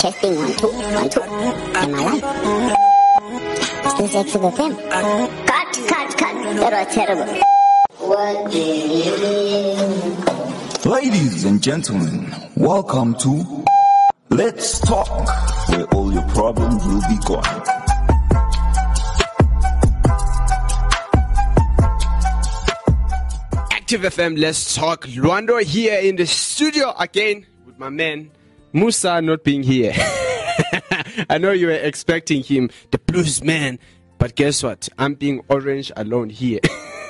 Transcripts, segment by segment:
Testing one, two, one, two. Am I live? Still sexy with him? Cut, cut, cut. That was terrible. What Ladies and gentlemen, welcome to Let's Talk, where all your problems will be gone. Active FM, let's talk. Lwando here in the studio again with my man Musa not being here. I know you were expecting him, the blues man, but guess what? I'm being orange alone here.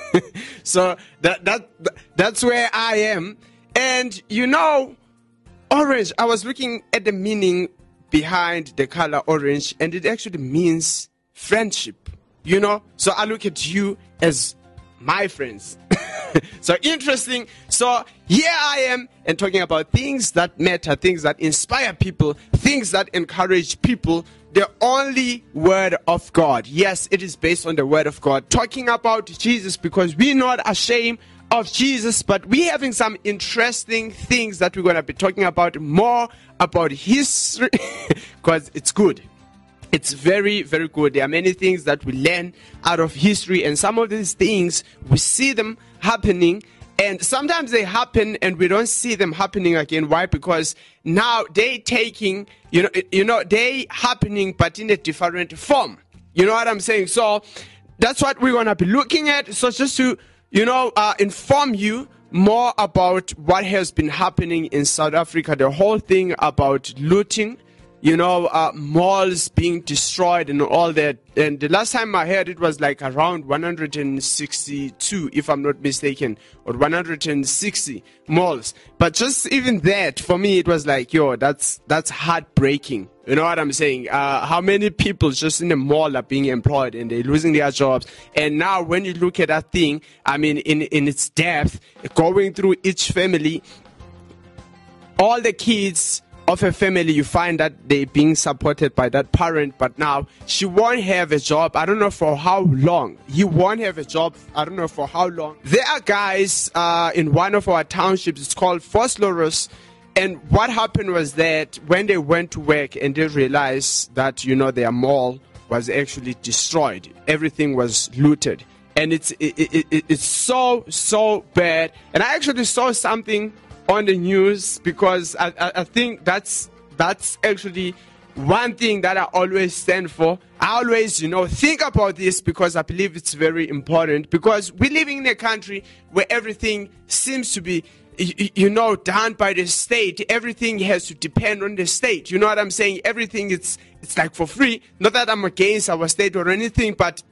so that that that's where I am. And you know, orange. I was looking at the meaning behind the color orange, and it actually means friendship. You know, so I look at you as my friends. so interesting. So here I am and talking about things that matter, things that inspire people, things that encourage people. The only word of God. Yes, it is based on the word of God. Talking about Jesus because we're not ashamed of Jesus, but we're having some interesting things that we're going to be talking about more about history because it's good. It's very, very good. There are many things that we learn out of history, and some of these things we see them happening, and sometimes they happen and we don't see them happening again. Why? Because now they taking, you know, you know, they happening, but in a different form. You know what I'm saying? So that's what we're gonna be looking at. So just to, you know, uh, inform you more about what has been happening in South Africa, the whole thing about looting you know, uh, malls being destroyed and all that. And the last time I heard it was like around 162, if I'm not mistaken, or 160 malls. But just even that, for me, it was like, yo, that's that's heartbreaking. You know what I'm saying? Uh, how many people just in the mall are being employed and they're losing their jobs? And now, when you look at that thing, I mean, in in its depth, going through each family, all the kids of a family, you find that they're being supported by that parent, but now she won't have a job. I don't know for how long. He won't have a job. I don't know for how long. There are guys uh, in one of our townships. It's called Vosloorus. And what happened was that when they went to work and they realized that, you know, their mall was actually destroyed, everything was looted. And it's, it, it, it, it's so, so bad. And I actually saw something on the news because I, I, I think that's that's actually one thing that I always stand for. I always, you know, think about this because I believe it's very important because we're living in a country where everything seems to be, you know, done by the state. Everything has to depend on the state. You know what I'm saying? Everything it's it's like for free. Not that I'm against our state or anything, but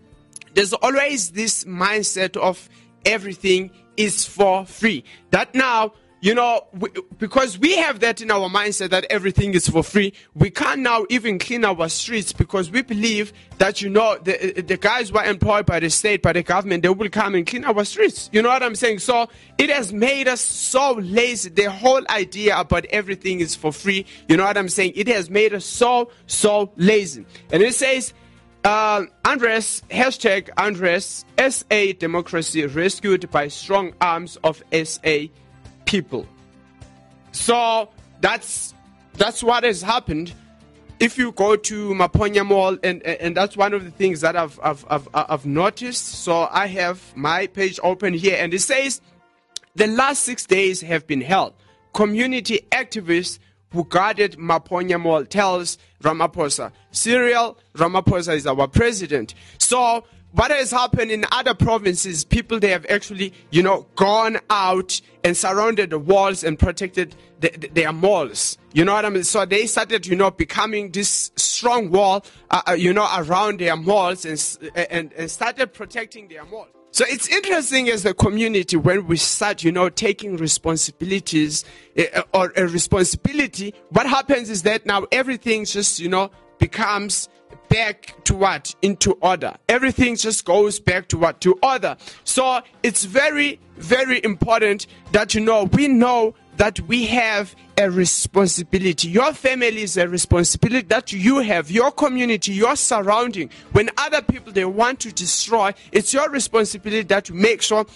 there's always this mindset of everything is for free. That now you know, we, because we have that in our mindset that everything is for free, we can't now even clean our streets because we believe that, you know, the, the guys were employed by the state, by the government, they will come and clean our streets. You know what I'm saying? So it has made us so lazy. The whole idea about everything is for free. You know what I'm saying? It has made us so, so lazy. And it says, uh, Andres, hashtag Andres, SA democracy rescued by strong arms of SA people. So that's that's what has happened. If you go to Maponya Mall, and and that's one of the things that I've I've, I've, I've noticed. So I have my page open here, and it says the last six days have been held. Community activists who guarded Maponya Mall tells Ramaphosa. Cyril Ramaphosa is our president. So what has happened in other provinces, people they have actually, you know, gone out and surrounded the walls and protected the, the, their malls. You know what I mean? So they started, you know, becoming this strong wall, uh, uh you know, around their malls and, and, and started protecting their malls. So it's interesting as a community when we start, you know, taking responsibilities uh, or a responsibility. What happens is that now everything just, you know, becomes back to what? Into order. Everything just goes back to what? To order. So it's very, very important that you know, we know that we have a responsibility. Your family is a responsibility that you have, your community, your surrounding. When other people they want to destroy, it's your responsibility that you make sure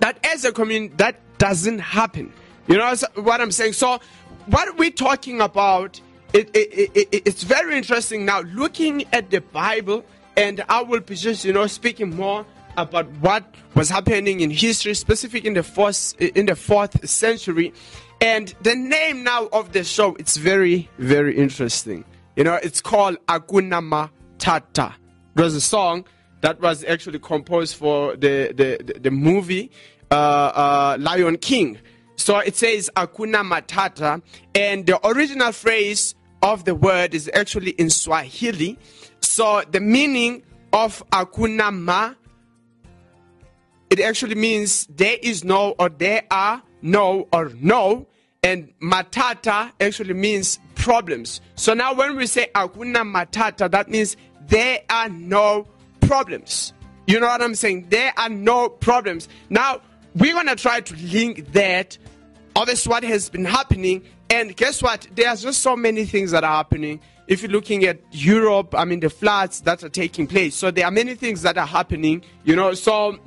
that as a community that doesn't happen. You know what I'm saying? So what we're talking about it, it, it, it- it's very interesting now looking at the Bible, and I will be just you know speaking more about what was happening in history, specific in the fourth in the fourth century, and the name now of the show it's very very interesting. You know, it's called Akuna Matata. It was a song that was actually composed for the the, the, the movie uh, uh, Lion King. So it says Akuna Matata, and the original phrase of the word is actually in Swahili. So the meaning of Akuna Ma, it actually means there is no or there are no or no, and Matata actually means problems. So now when we say Akuna Matata, that means there are no problems. You know what I'm saying? There are no problems. Now, we're going to try to link that obviously what has been happening and guess what? There's just so many things that are happening. If you're looking at europe i mean the floods that are taking place. So there are many things that are happening you know. So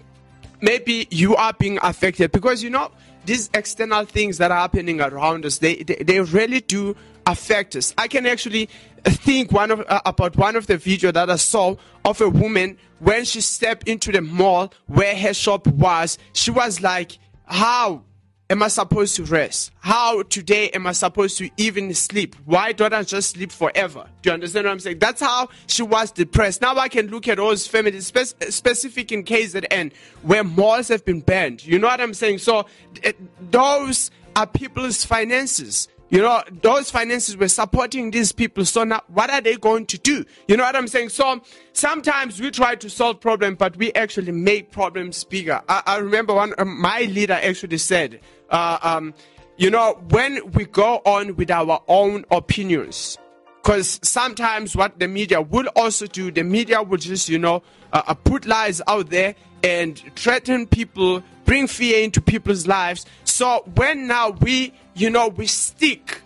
maybe you are being affected because you know these external things that are happening around us they they, they really do affect us. I can actually think one of uh, about one of the video that i saw of a woman when she stepped into the mall where her shop was. She was like how am I supposed to rest? How today am I supposed to even sleep? Why don't I just sleep forever? Do you understand what I'm saying? That's how she was depressed. Now I can look at those families, spe- specific in KZN, where malls have been banned. You know what I'm saying? So th- those are people's finances. You know, those finances were supporting these people. So now, what are they going to do? You know what I'm saying? So sometimes we try to solve problems, but we actually make problems bigger. I, I remember one, um, my leader actually said, uh, um, you know, when we go on with our own opinions, because sometimes what the media will also do, the media will just, you know, uh, uh, put lies out there and threaten people, bring fear into people's lives. So when now we, you know, we stick,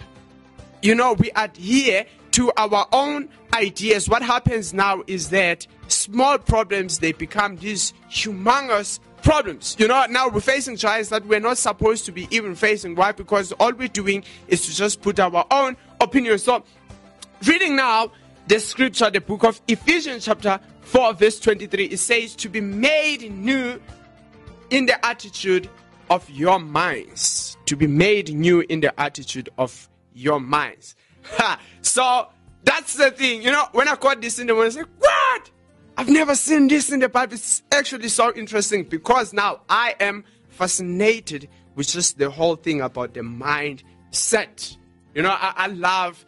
you know, we adhere to our own ideas, what happens now is that small problems they become these humongous problems. You know, now we're facing giants that we're not supposed to be even facing. Why? Because all we're doing is to just put our own opinions. So reading now the scripture, the book of Ephesians, chapter 4, verse 23, it says, To be made new in the attitude of your minds. To be made new in the attitude of your minds. Ha! So that's the thing. You know, when I caught this in the morning, I like, What? I've never seen this in the Bible. It's actually so interesting because now I am fascinated with just the whole thing about the mindset. You know, I, I love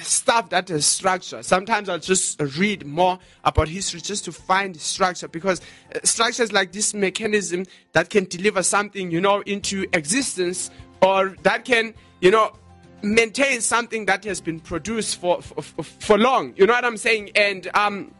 stuff that is structure. Sometimes I'll just read more about history just to find structure because structures like this mechanism that can deliver something, you know, into existence or that can, you know, maintain something that has been produced for, for, for long. You know what I'm saying? And, um,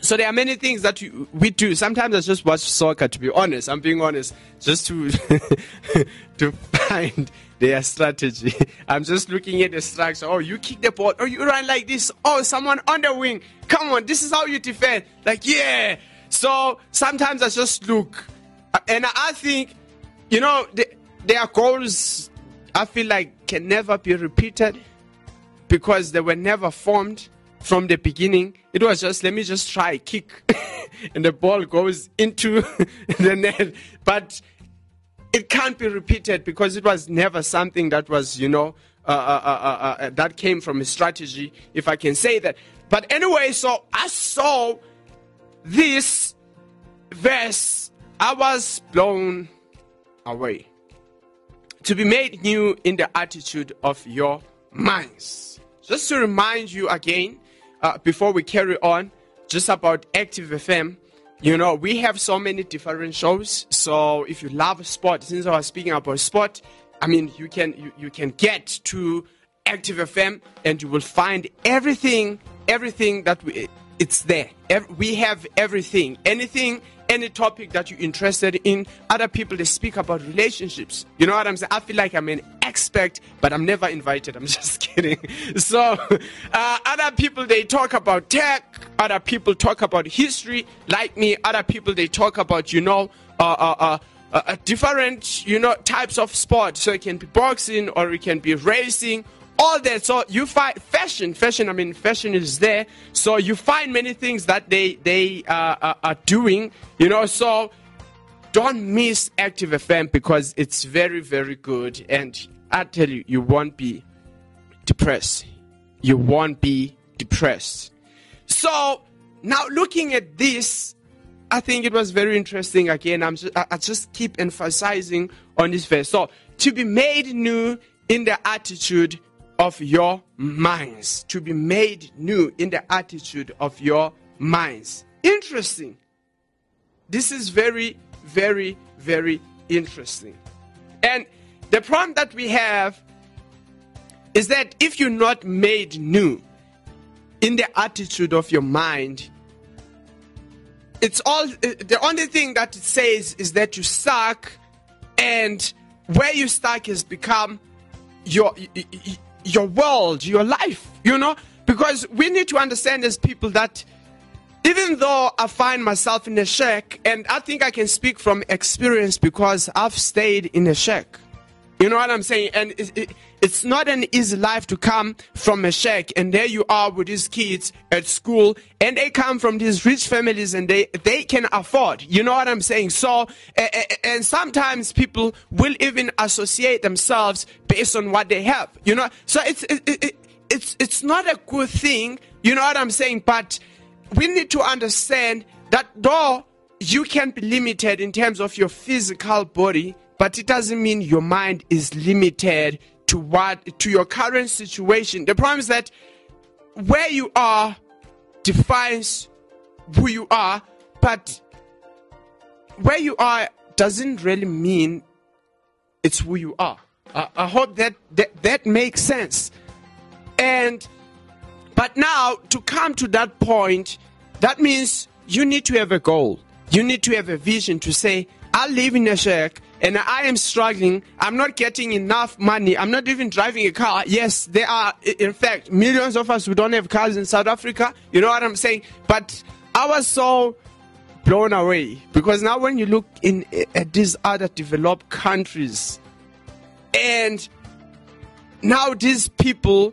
so there are many things that we do. Sometimes I just watch soccer. To be honest, I'm being honest, just to to find their strategy. I'm just looking at the structure. Oh, you kick the ball. Oh, you run like this. Oh, someone on the wing. Come on, this is how you defend. Like yeah. So sometimes I just look, and I think, you know, the, their goals. I feel like can never be repeated because they were never formed from the beginning. It was just let me just try kick, and the ball goes into the net. But it can't be repeated because it was never something that was, you know, uh, uh, uh, uh, that came from a strategy, if I can say that. But anyway, so I saw this verse, I was blown away. To be made new in the attitude of your minds. Just to remind you again, uh, before we carry on, just about Active FM. You know, we have so many different shows. So if you love sport, since I was speaking about sport, I mean, you can you, you can get to Active FM and you will find everything, everything that we it's there. We have everything, anything, any topic that you're interested in. Other people they speak about relationships. You know what I'm saying? I feel like I'm an expert, but I'm never invited. I'm just kidding. So, uh, other people they talk about tech. Other people talk about history, like me. Other people they talk about you know. Uh, uh, uh, uh, different, you know, types of sport. So it can be boxing, or it can be racing, all that. So you find fashion, fashion. I mean, fashion is there. So you find many things that they they uh, are doing. You know, so don't miss Active FM because it's very very good. And I tell you, you won't be depressed. You won't be depressed. So now looking at this, I think it was very interesting. Again, I'm just, I just keep emphasizing on this verse. So to be made new in the attitude of your minds. To be made new in the attitude of your minds. Interesting. This is very, very, very interesting. And the problem that we have is that if you're not made new in the attitude of your mind, it's all uh, the only thing that it says is that you suck and where you stuck has become your your world, your life, you know? Because we need to understand as people that even though I find myself in a shack, and I think I can speak from experience because I've stayed in a shack. You know what I'm saying? And it, it, it's not an easy life to come from a shack, and there you are with these kids at school, and they come from these rich families, and they they can afford. You know what I'm saying? So, and sometimes people will even associate themselves based on what they have. You know, so it's it, it, it's it's not a good thing. You know what I'm saying? But we need to understand that though you can be limited in terms of your physical body but it doesn't mean your mind is limited to what to your current situation. The problem is that where you are defines who you are but where you are doesn't really mean it's who you are. I, I hope that, that that makes sense. And but now to come to that point that means you need to have a goal. You need to have a vision to say i live in a shack and I am struggling. I'm not getting enough money. I'm not even driving a car. Yes, there are, in fact, millions of us who don't have cars in South Africa. You know what I'm saying? But I was so blown away because now when you look in at these other developed countries, and now these people,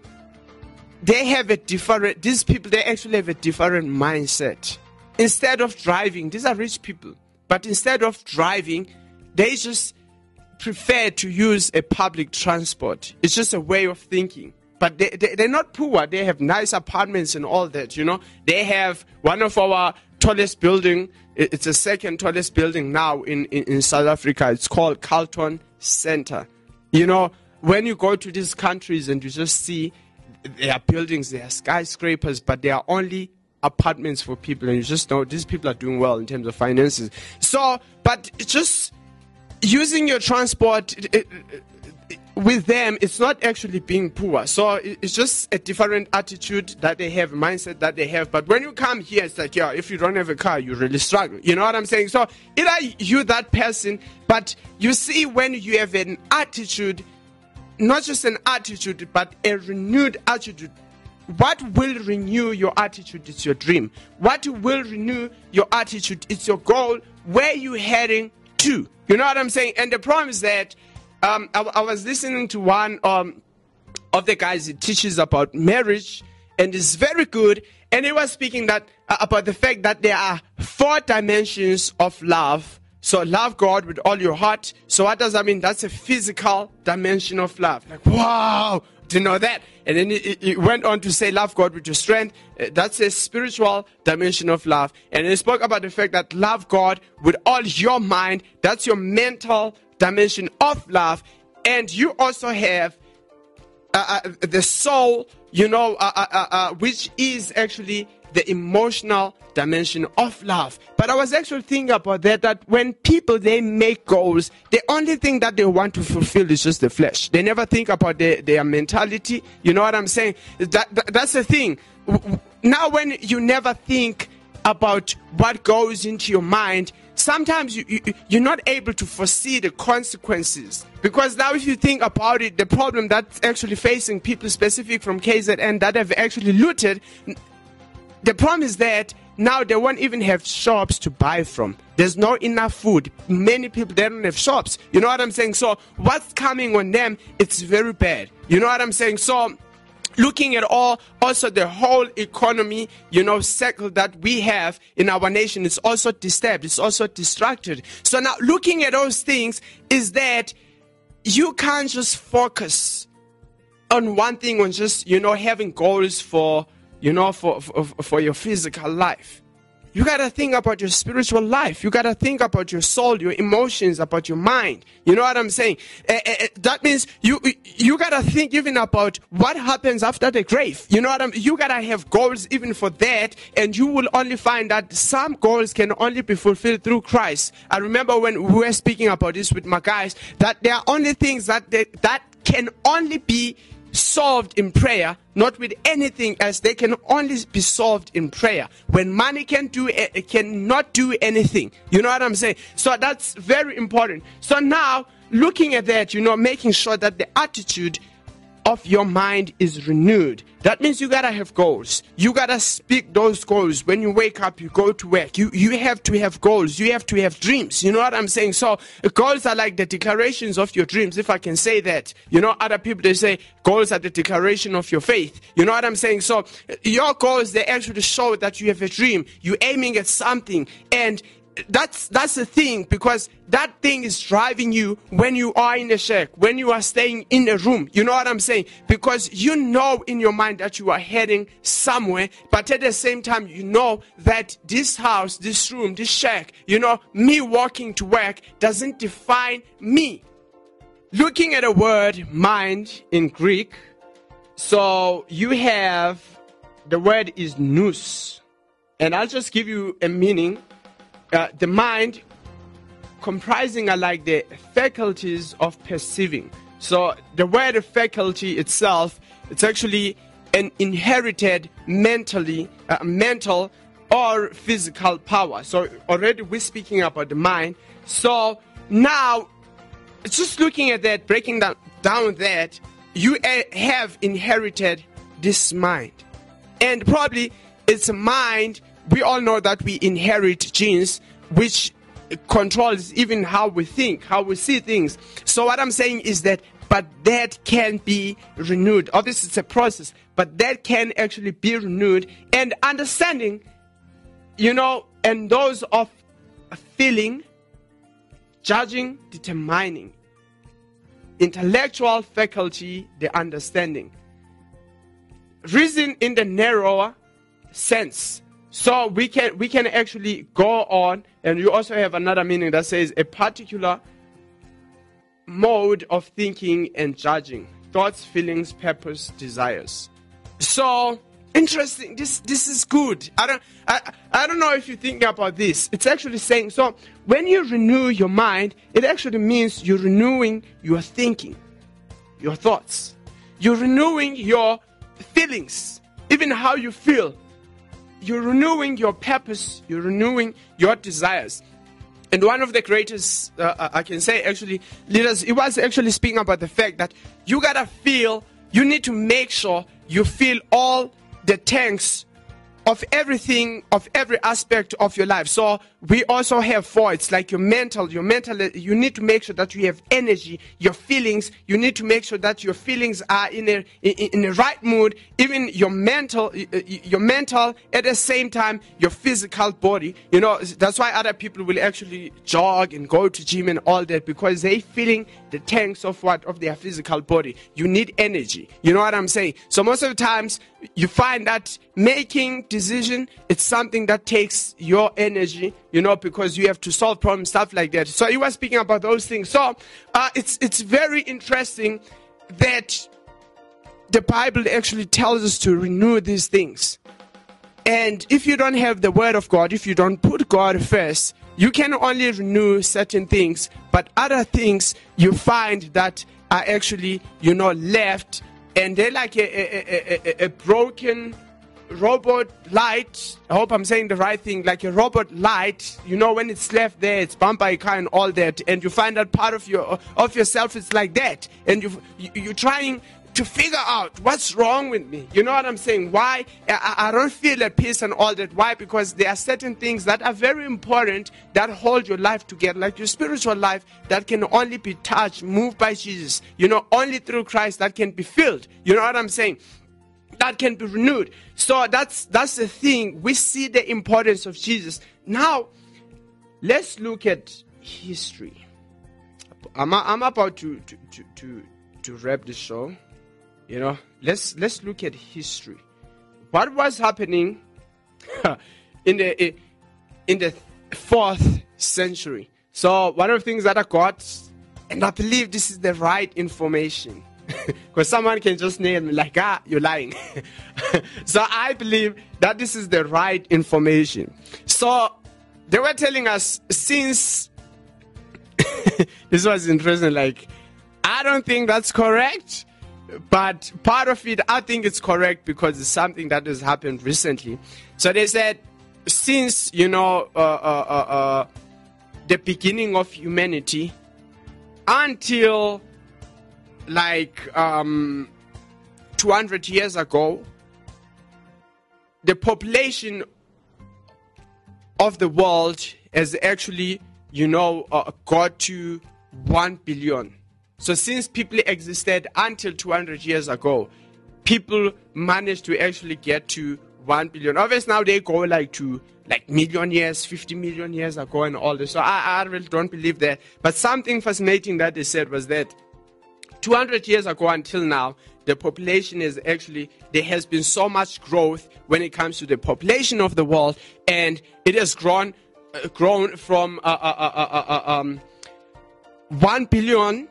they have a different. These people, they actually have a different mindset. Instead of driving, these are rich people. But instead of driving, they just prefer to use a public transport. It's just a way of thinking. But they, they, they're not poor. They have nice apartments and all that, you know. They have one of our tallest building. It's the second tallest building now in, in, in South Africa. It's called Carlton Center. You know, when you go to these countries and you just see there are buildings, there are skyscrapers, but they are only apartments for people, and you just know these people are doing well in terms of finances. So, but it's just using your transport it, it, with them, it's not actually being poor. So it's just a different attitude that they have, mindset that they have. But when you come here, it's like, yeah, if you don't have a car, you really struggle. You know what I'm saying? So either you that person, but you see when you have an attitude, not just an attitude, but a renewed attitude. What will renew your attitude is your dream. What will renew your attitude is your goal. Where you heading You know what I'm saying? And the problem is that um, I, I, was listening to one um, of the guys who teaches about marriage, and it's very good. And he was speaking that uh, about the fact that there are four dimensions of love. So love God with all your heart. So what does that mean? That's a physical dimension of love. Like wow, you know that. And then he, went on to say, Love God with your strength. Uh, that's a spiritual dimension of love. And he spoke about the fact that love God with all your mind. That's your mental dimension of love. And you also have uh, uh, the soul, you know, uh, uh, uh, which is actually the emotional dimension of love. But I was actually thinking about that, that when people, they make goals, the only thing that they want to fulfill is just the flesh. They never think about their, their mentality. You know what I'm saying? That, that That's the thing. Now when you never think about what goes into your mind, sometimes you, you, you're not able to foresee the consequences. Because now, if you think about it, the problem that's actually facing people specific from KZN that have actually looted, the problem is that now they won't even have shops to buy from. There's not enough food. Many people they don't have shops. You know what I'm saying? So what's coming on them? It's very bad. You know what I'm saying? So looking at all also the whole economy you know cycle that we have in our nation is also disturbed it's also distracted so now looking at those things is that you can't just focus on one thing on just you know having goals for you know for for, for your physical life you got to think about your spiritual life. You got to think about your soul, your emotions, about your mind. You know what I'm saying? Uh, uh, that means you you got to think even about what happens after the grave. You know what I'm You got to have goals even for that and you will only find that some goals can only be fulfilled through Christ. I remember when we were speaking about this with my guys that there are only things that they, that can only be solved in prayer, not with anything else. They can only be solved in prayer. When money can do eh, eh, it, cannot do anything. You know what I'm saying? So that's very important. So now, looking at that, you know, making sure that the attitude of your mind is renewed. That means you gotta have goals. You gotta speak those goals. When you wake up, you go to work. You you have to have goals. You have to have dreams. You know what I'm saying? So goals are like the declarations of your dreams, if I can say that. You know, other people they say goals are the declaration of your faith. You know what I'm saying? So your goals they actually show that you have a dream. You're aiming at something, and that's that's the thing because that thing is driving you when you are in a shack when you are staying in a room. You know what i'm saying? Because you know in your mind that you are heading somewhere but at the same time you know that this house this room this shack you know me walking to work doesn't define me. Looking at a word mind in greek so you have the word is nous. And i'll just give you a meaning uh, the mind comprising are like the faculties of perceiving. So the word faculty itself, it's actually an inherited mentally, uh, mental or physical power. So already we're speaking about the mind. So now, just looking at that, breaking down, down that, you uh, have inherited this mind. And probably it's a mind we all know that we inherit genes which controls even how we think, how we see things. So what I'm saying is that but that can be renewed. Obviously, it's a process, but that can actually be renewed. And understanding, you know, and those of feeling, judging, determining, intellectual faculty, the understanding. Reason in the narrower sense so we can we can actually go on, and you also have another meaning that says a particular mode of thinking and judging thoughts, feelings, purpose, desires. So interesting. This this is good. I don't I, I don't know if you think about this. It's actually saying so when you renew your mind, it actually means you're renewing your thinking, your thoughts. You're renewing your feelings, even how you feel you're renewing your purpose, you're renewing your desires. And one of the greatest, uh, uh, I can say actually, leaders, it was actually speaking about the fact that you gotta feel, you need to make sure you feel all the tanks of everything, of every aspect of your life. So we also have voids like your mental, your mental, you need to make sure that you have energy, your feelings, you need to make sure that your feelings are in a, in, the right mood, even your mental, your mental, at the same time, your physical body. You know, that's why other people will actually jog and go to gym and all that because they feeling the tanks of what, of their physical body. You need energy. You know what I'm saying? So most of the times you find that making decision, it's something that takes your energy you know, because you have to solve problems, stuff like that. So you were speaking about those things. So uh, it's it's very interesting that the Bible actually tells us to renew these things. And if you don't have the Word of God, if you don't put God first, you can only renew certain things, but other things you find that are actually, you know, left, and they're like a, a, a, a broken robot light. I hope I'm saying the right thing. Like a robot light, you know, when it's left there, it's bumped by a car and all that, and you find that part of your of yourself is like that, and you, you you're trying to figure out what's wrong with me. You know what I'm saying? Why I, I don't feel at peace and all that. Why? Because there are certain things that are very important that hold your life together, like your spiritual life that can only be touched, moved by Jesus. You know, only through Christ that can be filled. You know what I'm saying? That can be renewed. So that's that's the thing. We see the importance of Jesus. Now, let's look at history. I'm, I'm about to, to, to, to, to wrap the show. You know, let's let's look at history. What was happening in the in the fourth century? So one of the things that I got, and I believe this is the right information, because someone can just nail me like, ah, you're lying. so I believe that this is the right information. So they were telling us since this was interesting. Like, I don't think that's correct, but part of it, I think it's correct because it's something that has happened recently. So they said, since you know uh, uh, uh, uh the beginning of humanity until like um, 200 years ago, the population of the world has actually you know, uh, got to 1 billion. So since people existed until 200 years ago, people managed to actually get to 1 billion. Obviously now they go like to like million years, 50 million years ago and all this. So I, I really don't believe that. But something fascinating that they said was that 200 years ago until now, the population is actually, there has been so much growth when it comes to the population of the world and it has grown uh, grown from uh, uh, um, 1 billion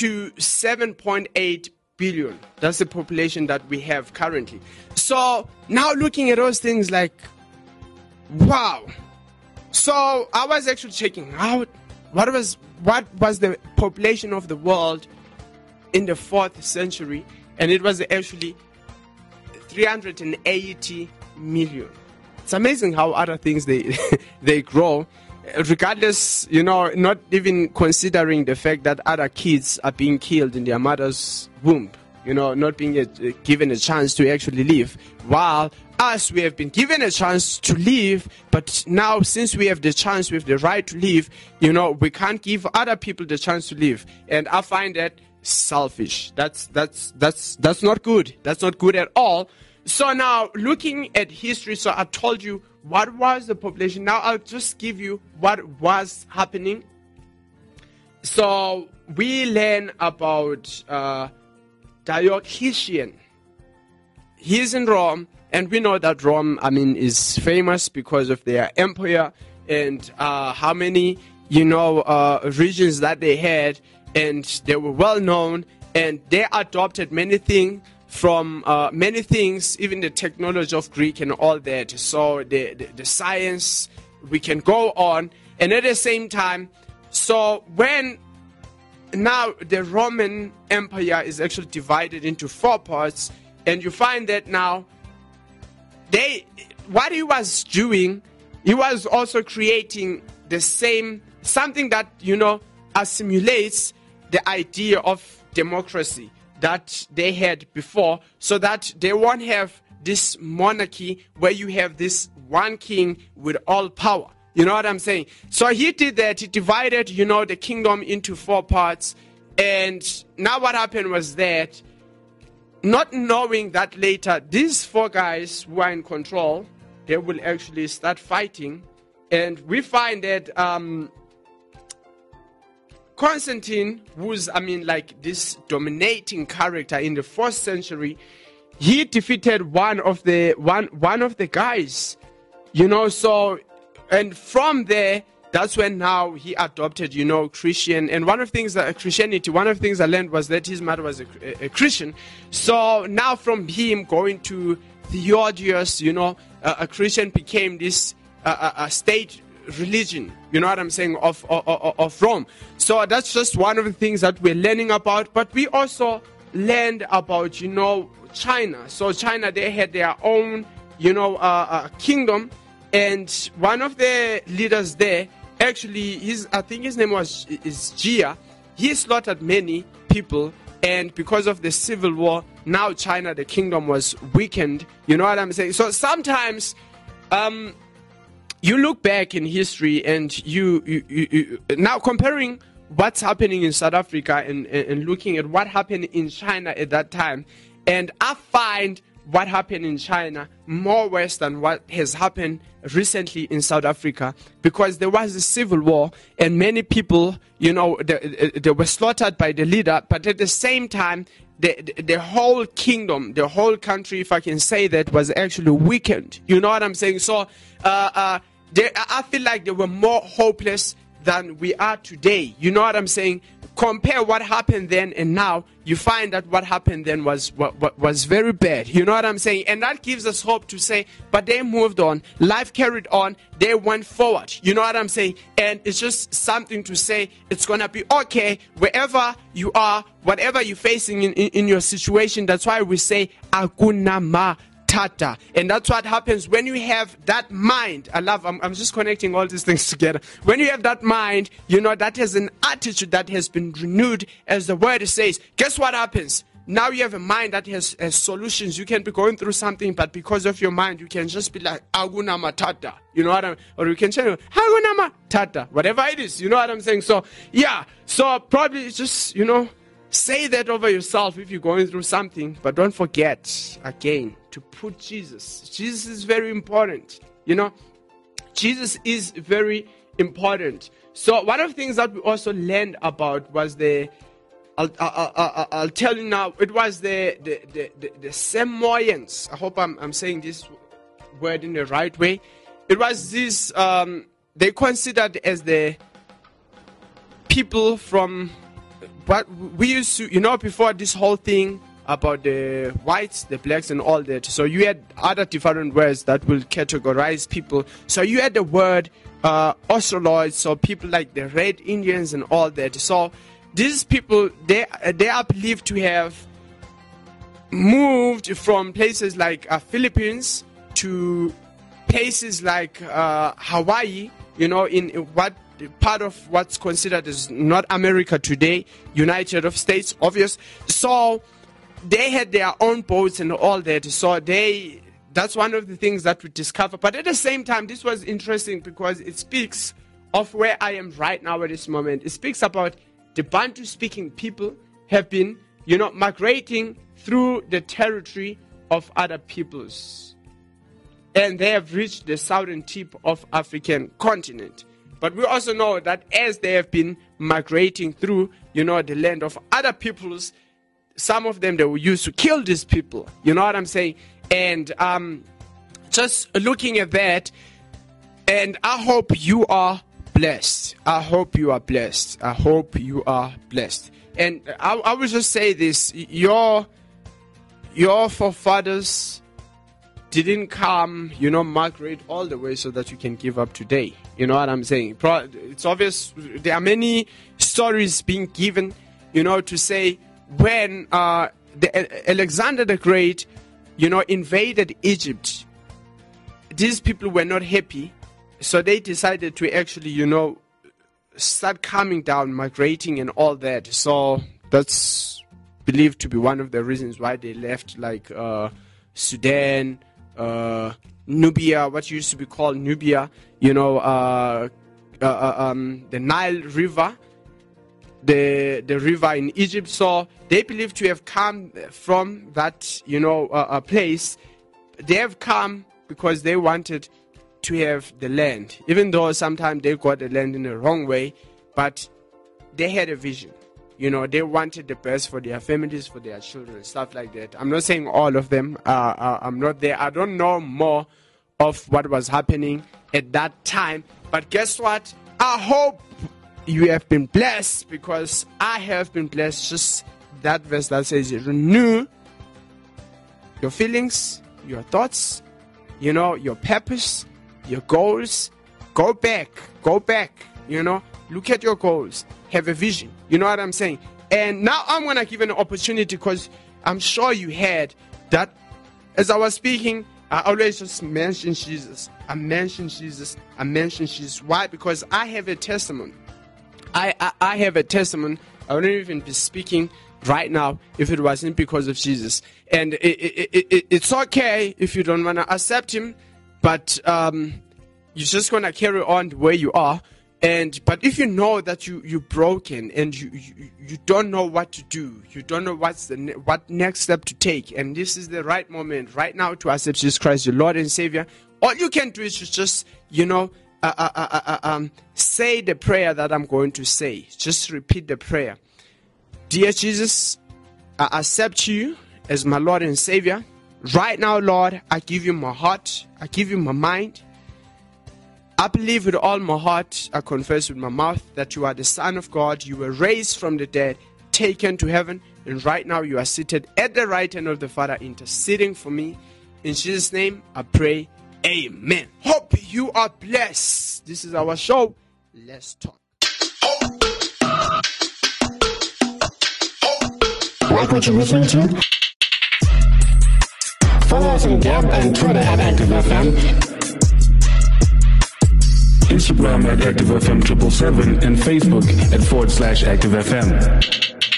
to 7.8 billion. That's the population that we have currently. So now looking at those things like, wow. So I was actually checking out what was what was the population of the world in the fourth century, and it was actually 380 million. It's amazing how other things they they grow regardless, you know, not even considering the fact that other kids are being killed in their mother's womb, you know, not being a, given a chance to actually live. While us, we have been given a chance to live, but now since we have the chance, we have the right to live, you know, we can't give other people the chance to live. And I find that selfish. That's that's that's that's not good. That's not good at all. So now, looking at history, so I told you what was the population. Now I'll just give you what was happening. So we learn about uh, Diocletian. He's in Rome, and we know that Rome, I mean, is famous because of their empire and uh, how many, you know, uh, regions that they had, and they were well known, and they adopted many things from uh, many things, even the technology of Greek and all that. So the, the, the science, we can go on. And at the same time, so when now the Roman Empire is actually divided into four parts, and you find that now they what he was doing, he was also creating the same something that you know assimilates the idea of democracy that they had before so that they won't have this monarchy where you have this one king with all power. You know what I'm saying? So he did that. He divided, you know, the kingdom into four parts. And now what happened was that, not knowing that later, these four guys who are in control, they will actually start fighting. And we find that um, Constantine, who's, I mean, like this dominating character in the fourth century, he defeated one of the one one of the guys, you know. So, and from there, that's when now he adopted, you know, Christian. And one of the things that uh, Christianity, one of the things I learned was that his mother was a, a, a Christian. So now from him going to Theodius, you know, a Christian became this uh, a state religion, you know what I'm saying, of, of, of Rome. So that's just one of the things that we're learning about. But we also learned about, you know, China. So China, they had their own, you know, uh, uh, kingdom. And one of the leaders there, actually, his, I think his name was is Jia. He slaughtered many people and because of the civil war, now China, the kingdom, was weakened. You know what I'm saying? So sometimes. Um, you look back in history and you, you, you, you now comparing what's happening in South Africa and, and, looking at what happened in China at that time, and I find what happened in China more worse than what has happened recently in South Africa because there was a civil war and many people, you know, they, they were slaughtered by the leader, but at the same time, the, the, the whole kingdom, the whole country, if I can say that, was actually weakened. You know what I'm saying? So, uh, uh, they, I feel like they were more hopeless than we are today. You know what I'm saying? Compare what happened then and now, you find that what happened then was what, was very bad. You know what I'm saying? And that gives us hope to say, but they moved on, life carried on, they went forward. You know what I'm saying? And it's just something to say it's gonna be okay wherever you are, whatever you're facing in, in, in your situation. That's why we say akunama tata. And that's what happens when you have that mind. I love, I'm, I'm just connecting all these things together. When you have that mind, you know, that has an attitude that has been renewed, as the word says. Guess what happens? Now you have a mind that has, has solutions. You can be going through something, but because of your mind, you can just be like, Aguna Matata. You know what I'm Or you can say, Aguna Matata. Whatever it is. You know what I'm saying? So, yeah. So probably just, you know, Say that over yourself if you're going through something, but don't forget again to put Jesus. Jesus is very important. You know, Jesus is very important. So, one of the things that we also learned about was the I'll, I'll, I'll, I'll, tell you now, it was the, the, the, the, the Samoans. I hope I'm, I'm saying this word in the right way. It was this, um, they considered as the people from but we used to, you know, before this whole thing about the whites, the blacks, and all that. So you had other different words that will categorize people. So you had the word uh, Australoids, so people like the Red Indians and all that. So these people, they they are believed to have moved from places like uh, Philippines to places like uh, Hawaii. You know, in what part of what's considered as not America today, United States, obvious. So they had their own boats and all that. So they that's one of the things that we discover. But at the same time, this was interesting because it speaks of where I am right now at this moment. It speaks about the Bantu speaking people have been, you know, migrating through the territory of other peoples. And they have reached the southern tip of African continent. But we also know that as they have been migrating through, you know, the land of other peoples, some of them they were used to kill these people. You know what I'm saying? And um, just looking at that, and I hope you are blessed. I hope you are blessed. I hope you are blessed. And I, I will just say this: your your forefathers didn't come, you know, migrate all the way so that you can give up today. You know what I'm saying? It's obvious there are many stories being given, you know, to say when uh, the, Alexander the Great, you know, invaded Egypt, these people were not happy, so they decided to actually, you know, start coming down, migrating, and all that. So that's believed to be one of the reasons why they left, like uh, Sudan uh, Nubia, what used to be called Nubia, you know, uh, uh, uh, um, the Nile River, the the river in Egypt. So they believe to have come from that, you know, uh, place. They have come because they wanted to have the land, even though sometimes they got the land in the wrong way, but they had a vision you know they wanted the best for their families for their children stuff like that. I'm not saying all of them uh, i'm not there. I don't know more of what was happening at that time. But guess what? I hope you have been blessed because i have been blessed. Just that verse that says renew your feelings your thoughts you know your purpose your goals. Go back go back you know. Look at your goals have a vision. You know what I'm saying? And now I'm going to give an opportunity because I'm sure you heard that as I was speaking, I always just mention Jesus. I mention Jesus. I mention Jesus. Why? Because I have a testimony. I, I, I have a testimony. I wouldn't even be speaking right now if it wasn't because of Jesus. And it, it, it, it's okay if you don't want to accept Him, but um, you're just going to carry on where you are. And but if you know that you you're broken and you, you you don't know what to do, you don't know what's the ne- what next step to take, and this is the right moment right now to accept Jesus Christ, your Lord and Savior. All you can do is just you know uh, uh, uh, uh, um, say the prayer that I'm going to say. Just repeat the prayer. Dear Jesus, I accept you as my Lord and Savior. Right now, Lord, I give you my heart, I give you my mind. I believe with all my heart, I confess with my mouth that you are the Son of God. You were raised from the dead, taken to heaven, and right now you are seated at the right hand of the Father, interceding for me. In Jesus' name, I pray. Amen. Hope you are blessed. This is our show. Let's talk. Like what you're listening to? Follow us on Gab and Twitter at ActiveFM. Instagram at ActiveFM777 and Facebook at forward slash ActiveFM.